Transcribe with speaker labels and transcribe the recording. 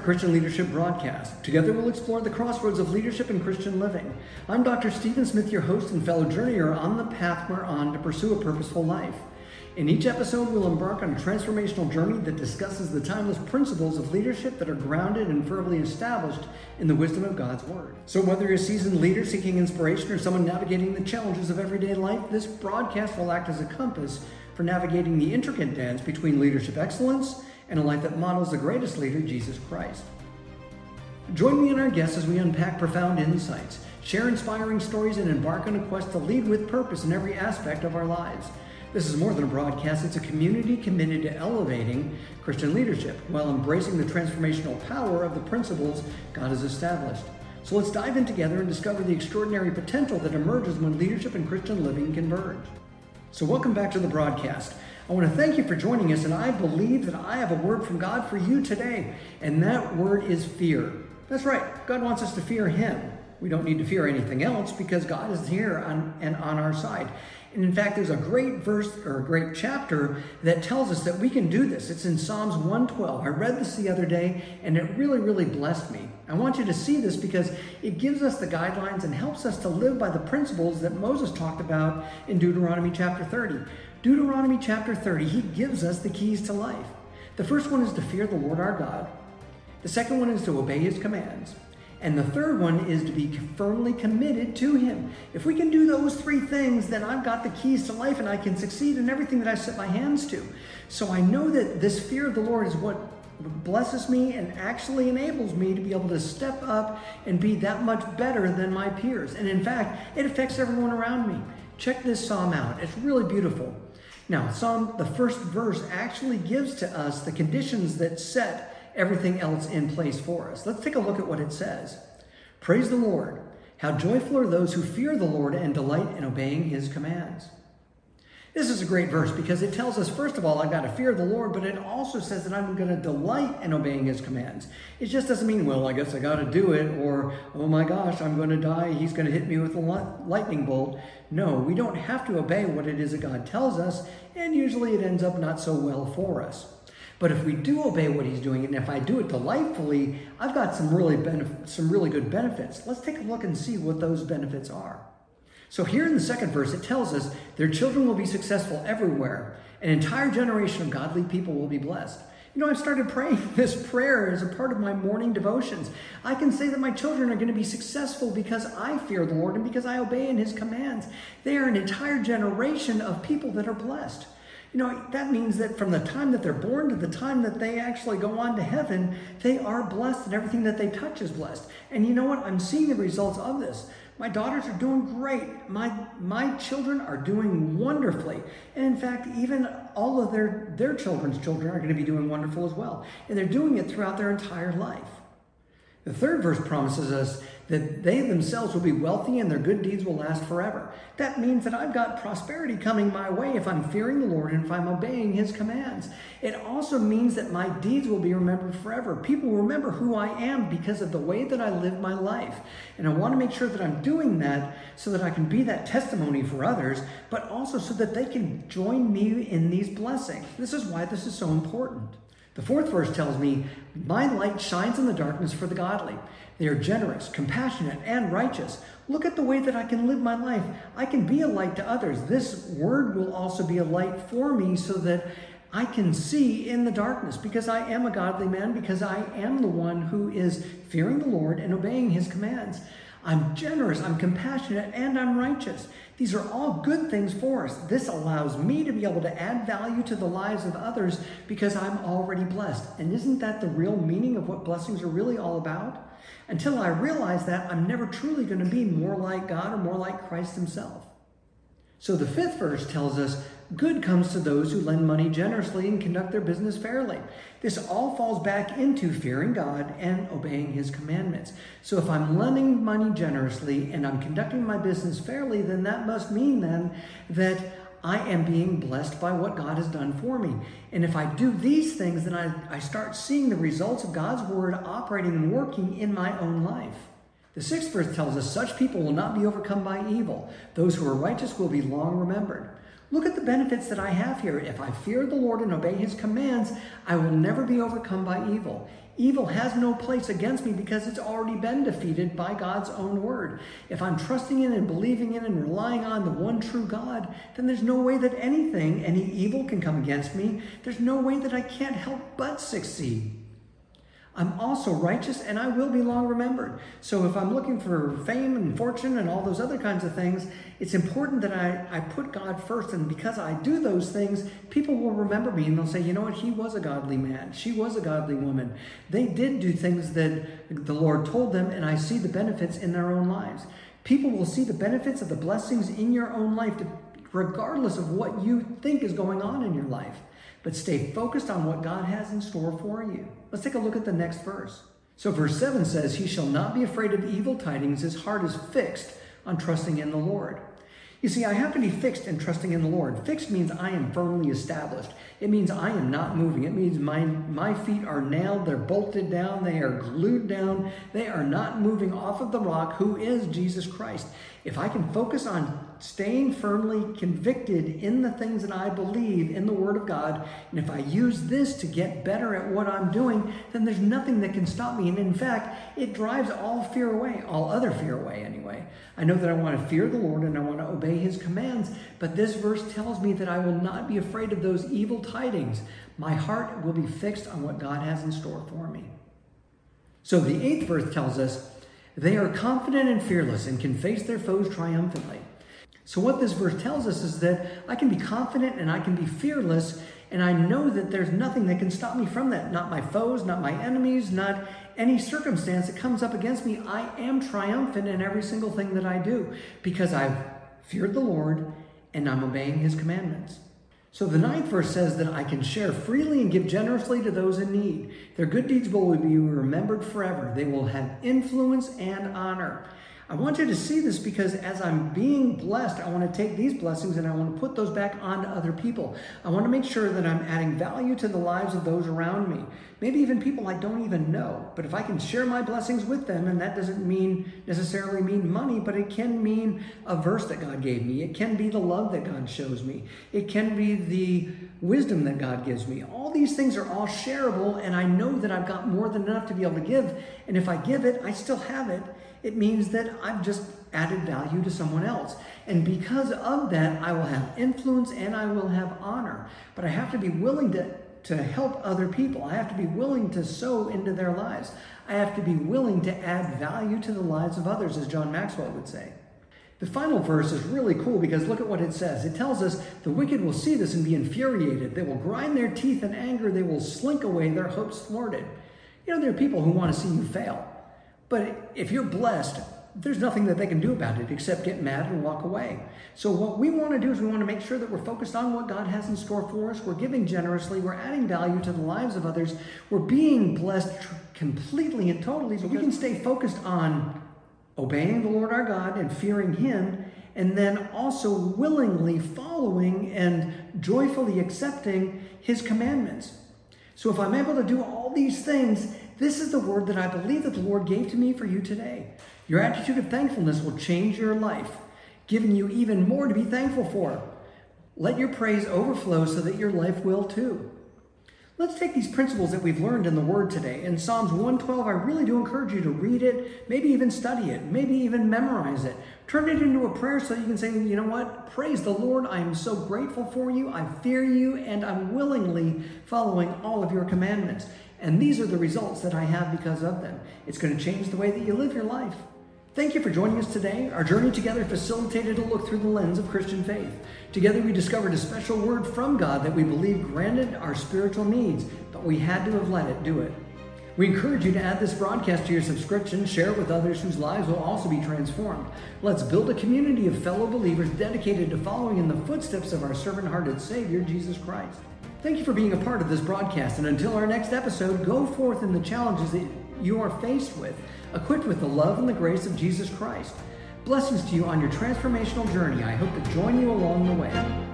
Speaker 1: for Christian Leadership broadcast. Together we'll explore the crossroads of leadership and Christian living. I'm Dr. Stephen Smith, your host and fellow journeyer on the path we're on to pursue a purposeful life. In each episode, we'll embark on a transformational journey that discusses the timeless principles of leadership that are grounded and firmly established in the wisdom of God's Word. So, whether you're a seasoned leader seeking inspiration or someone navigating the challenges of everyday life, this broadcast will act as a compass for navigating the intricate dance between leadership excellence and a life that models the greatest leader, Jesus Christ. Join me and our guests as we unpack profound insights, share inspiring stories, and embark on a quest to lead with purpose in every aspect of our lives. This is more than a broadcast, it's a community committed to elevating Christian leadership while embracing the transformational power of the principles God has established. So let's dive in together and discover the extraordinary potential that emerges when leadership and Christian living converge. So, welcome back to the broadcast. I want to thank you for joining us, and I believe that I have a word from God for you today, and that word is fear. That's right, God wants us to fear Him. We don't need to fear anything else because God is here on, and on our side. And in fact, there's a great verse or a great chapter that tells us that we can do this. It's in Psalms 112. I read this the other day and it really, really blessed me. I want you to see this because it gives us the guidelines and helps us to live by the principles that Moses talked about in Deuteronomy chapter 30. Deuteronomy chapter 30, he gives us the keys to life. The first one is to fear the Lord our God. The second one is to obey his commands. And the third one is to be firmly committed to him. If we can do those three things, then I've got the keys to life and I can succeed in everything that I set my hands to. So I know that this fear of the Lord is what blesses me and actually enables me to be able to step up and be that much better than my peers. And in fact, it affects everyone around me. Check this psalm out. It's really beautiful. Now, Psalm, the first verse actually gives to us the conditions that set everything else in place for us. Let's take a look at what it says. Praise the Lord. How joyful are those who fear the Lord and delight in obeying his commands. This is a great verse because it tells us, first of all, I've got to fear the Lord, but it also says that I'm going to delight in obeying His commands. It just doesn't mean, well, I guess I got to do it, or, oh my gosh, I'm going to die. He's going to hit me with a lightning bolt. No, we don't have to obey what it is that God tells us, and usually it ends up not so well for us. But if we do obey what he's doing, and if I do it delightfully, I've got some really benef- some really good benefits. Let's take a look and see what those benefits are. So here in the second verse, it tells us their children will be successful everywhere. An entire generation of godly people will be blessed. You know, I've started praying this prayer as a part of my morning devotions. I can say that my children are going to be successful because I fear the Lord and because I obey in His commands. They are an entire generation of people that are blessed. You know, that means that from the time that they're born to the time that they actually go on to heaven, they are blessed and everything that they touch is blessed. And you know what? I'm seeing the results of this. My daughters are doing great. My, my children are doing wonderfully. And in fact, even all of their, their children's children are going to be doing wonderful as well. And they're doing it throughout their entire life. The third verse promises us that they themselves will be wealthy and their good deeds will last forever. That means that I've got prosperity coming my way if I'm fearing the Lord and if I'm obeying His commands. It also means that my deeds will be remembered forever. People will remember who I am because of the way that I live my life. And I want to make sure that I'm doing that so that I can be that testimony for others, but also so that they can join me in these blessings. This is why this is so important. The fourth verse tells me, My light shines in the darkness for the godly. They are generous, compassionate, and righteous. Look at the way that I can live my life. I can be a light to others. This word will also be a light for me so that I can see in the darkness because I am a godly man, because I am the one who is fearing the Lord and obeying his commands. I'm generous, I'm compassionate, and I'm righteous. These are all good things for us. This allows me to be able to add value to the lives of others because I'm already blessed. And isn't that the real meaning of what blessings are really all about? Until I realize that, I'm never truly going to be more like God or more like Christ Himself. So the fifth verse tells us good comes to those who lend money generously and conduct their business fairly. This all falls back into fearing God and obeying his commandments. So if I'm lending money generously and I'm conducting my business fairly, then that must mean then that I am being blessed by what God has done for me. And if I do these things, then I, I start seeing the results of God's word operating and working in my own life. The sixth verse tells us such people will not be overcome by evil. Those who are righteous will be long remembered. Look at the benefits that I have here. If I fear the Lord and obey his commands, I will never be overcome by evil. Evil has no place against me because it's already been defeated by God's own word. If I'm trusting in and believing in and relying on the one true God, then there's no way that anything, any evil can come against me. There's no way that I can't help but succeed. I'm also righteous and I will be long remembered. So if I'm looking for fame and fortune and all those other kinds of things, it's important that I, I put God first. And because I do those things, people will remember me and they'll say, you know what, he was a godly man. She was a godly woman. They did do things that the Lord told them, and I see the benefits in their own lives. People will see the benefits of the blessings in your own life, regardless of what you think is going on in your life but stay focused on what God has in store for you. Let's take a look at the next verse. So, verse 7 says, He shall not be afraid of evil tidings. His heart is fixed on trusting in the Lord. You see, I have to be fixed in trusting in the Lord. Fixed means I am firmly established. It means I am not moving. It means my, my feet are nailed, they're bolted down, they are glued down, they are not moving off of the rock, who is Jesus Christ. If I can focus on staying firmly convicted in the things that I believe in the Word of God, and if I use this to get better at what I'm doing, then there's nothing that can stop me. And in fact, it drives all fear away, all other fear away anyway. I know that I want to fear the Lord and I want to obey His commands, but this verse tells me that I will not be afraid of those evil tidings. My heart will be fixed on what God has in store for me. So the eighth verse tells us, they are confident and fearless and can face their foes triumphantly. So, what this verse tells us is that I can be confident and I can be fearless, and I know that there's nothing that can stop me from that. Not my foes, not my enemies, not any circumstance that comes up against me. I am triumphant in every single thing that I do because I've feared the Lord and I'm obeying his commandments. So the ninth verse says that I can share freely and give generously to those in need. Their good deeds will be remembered forever. They will have influence and honor. I want you to see this because as I'm being blessed, I want to take these blessings and I want to put those back onto other people. I want to make sure that I'm adding value to the lives of those around me. Maybe even people I don't even know. But if I can share my blessings with them, and that doesn't mean necessarily mean money, but it can mean a verse that God gave me. It can be the love that God shows me. It can be the wisdom that God gives me. All these things are all shareable, and I know that I've got more than enough to be able to give. And if I give it, I still have it it means that I've just added value to someone else. And because of that, I will have influence and I will have honor. But I have to be willing to, to help other people. I have to be willing to sow into their lives. I have to be willing to add value to the lives of others, as John Maxwell would say. The final verse is really cool because look at what it says. It tells us the wicked will see this and be infuriated. They will grind their teeth in anger. They will slink away, their hopes thwarted. You know, there are people who want to see you fail. But if you're blessed, there's nothing that they can do about it except get mad and walk away. So, what we want to do is we want to make sure that we're focused on what God has in store for us. We're giving generously. We're adding value to the lives of others. We're being blessed tr- completely and totally so we can stay focused on obeying the Lord our God and fearing Him, and then also willingly following and joyfully accepting His commandments. So, if I'm able to do all these things, this is the word that I believe that the Lord gave to me for you today. Your attitude of thankfulness will change your life, giving you even more to be thankful for. Let your praise overflow so that your life will too. Let's take these principles that we've learned in the Word today. In Psalms 112, I really do encourage you to read it, maybe even study it, maybe even memorize it. Turn it into a prayer so you can say, you know what? Praise the Lord. I am so grateful for you. I fear you, and I'm willingly following all of your commandments. And these are the results that I have because of them. It's going to change the way that you live your life. Thank you for joining us today. Our journey together facilitated a look through the lens of Christian faith. Together we discovered a special word from God that we believe granted our spiritual needs, but we had to have let it do it. We encourage you to add this broadcast to your subscription, share it with others whose lives will also be transformed. Let's build a community of fellow believers dedicated to following in the footsteps of our servant hearted Savior, Jesus Christ. Thank you for being a part of this broadcast, and until our next episode, go forth in the challenges that you are faced with, equipped with the love and the grace of Jesus Christ. Blessings to you on your transformational journey. I hope to join you along the way.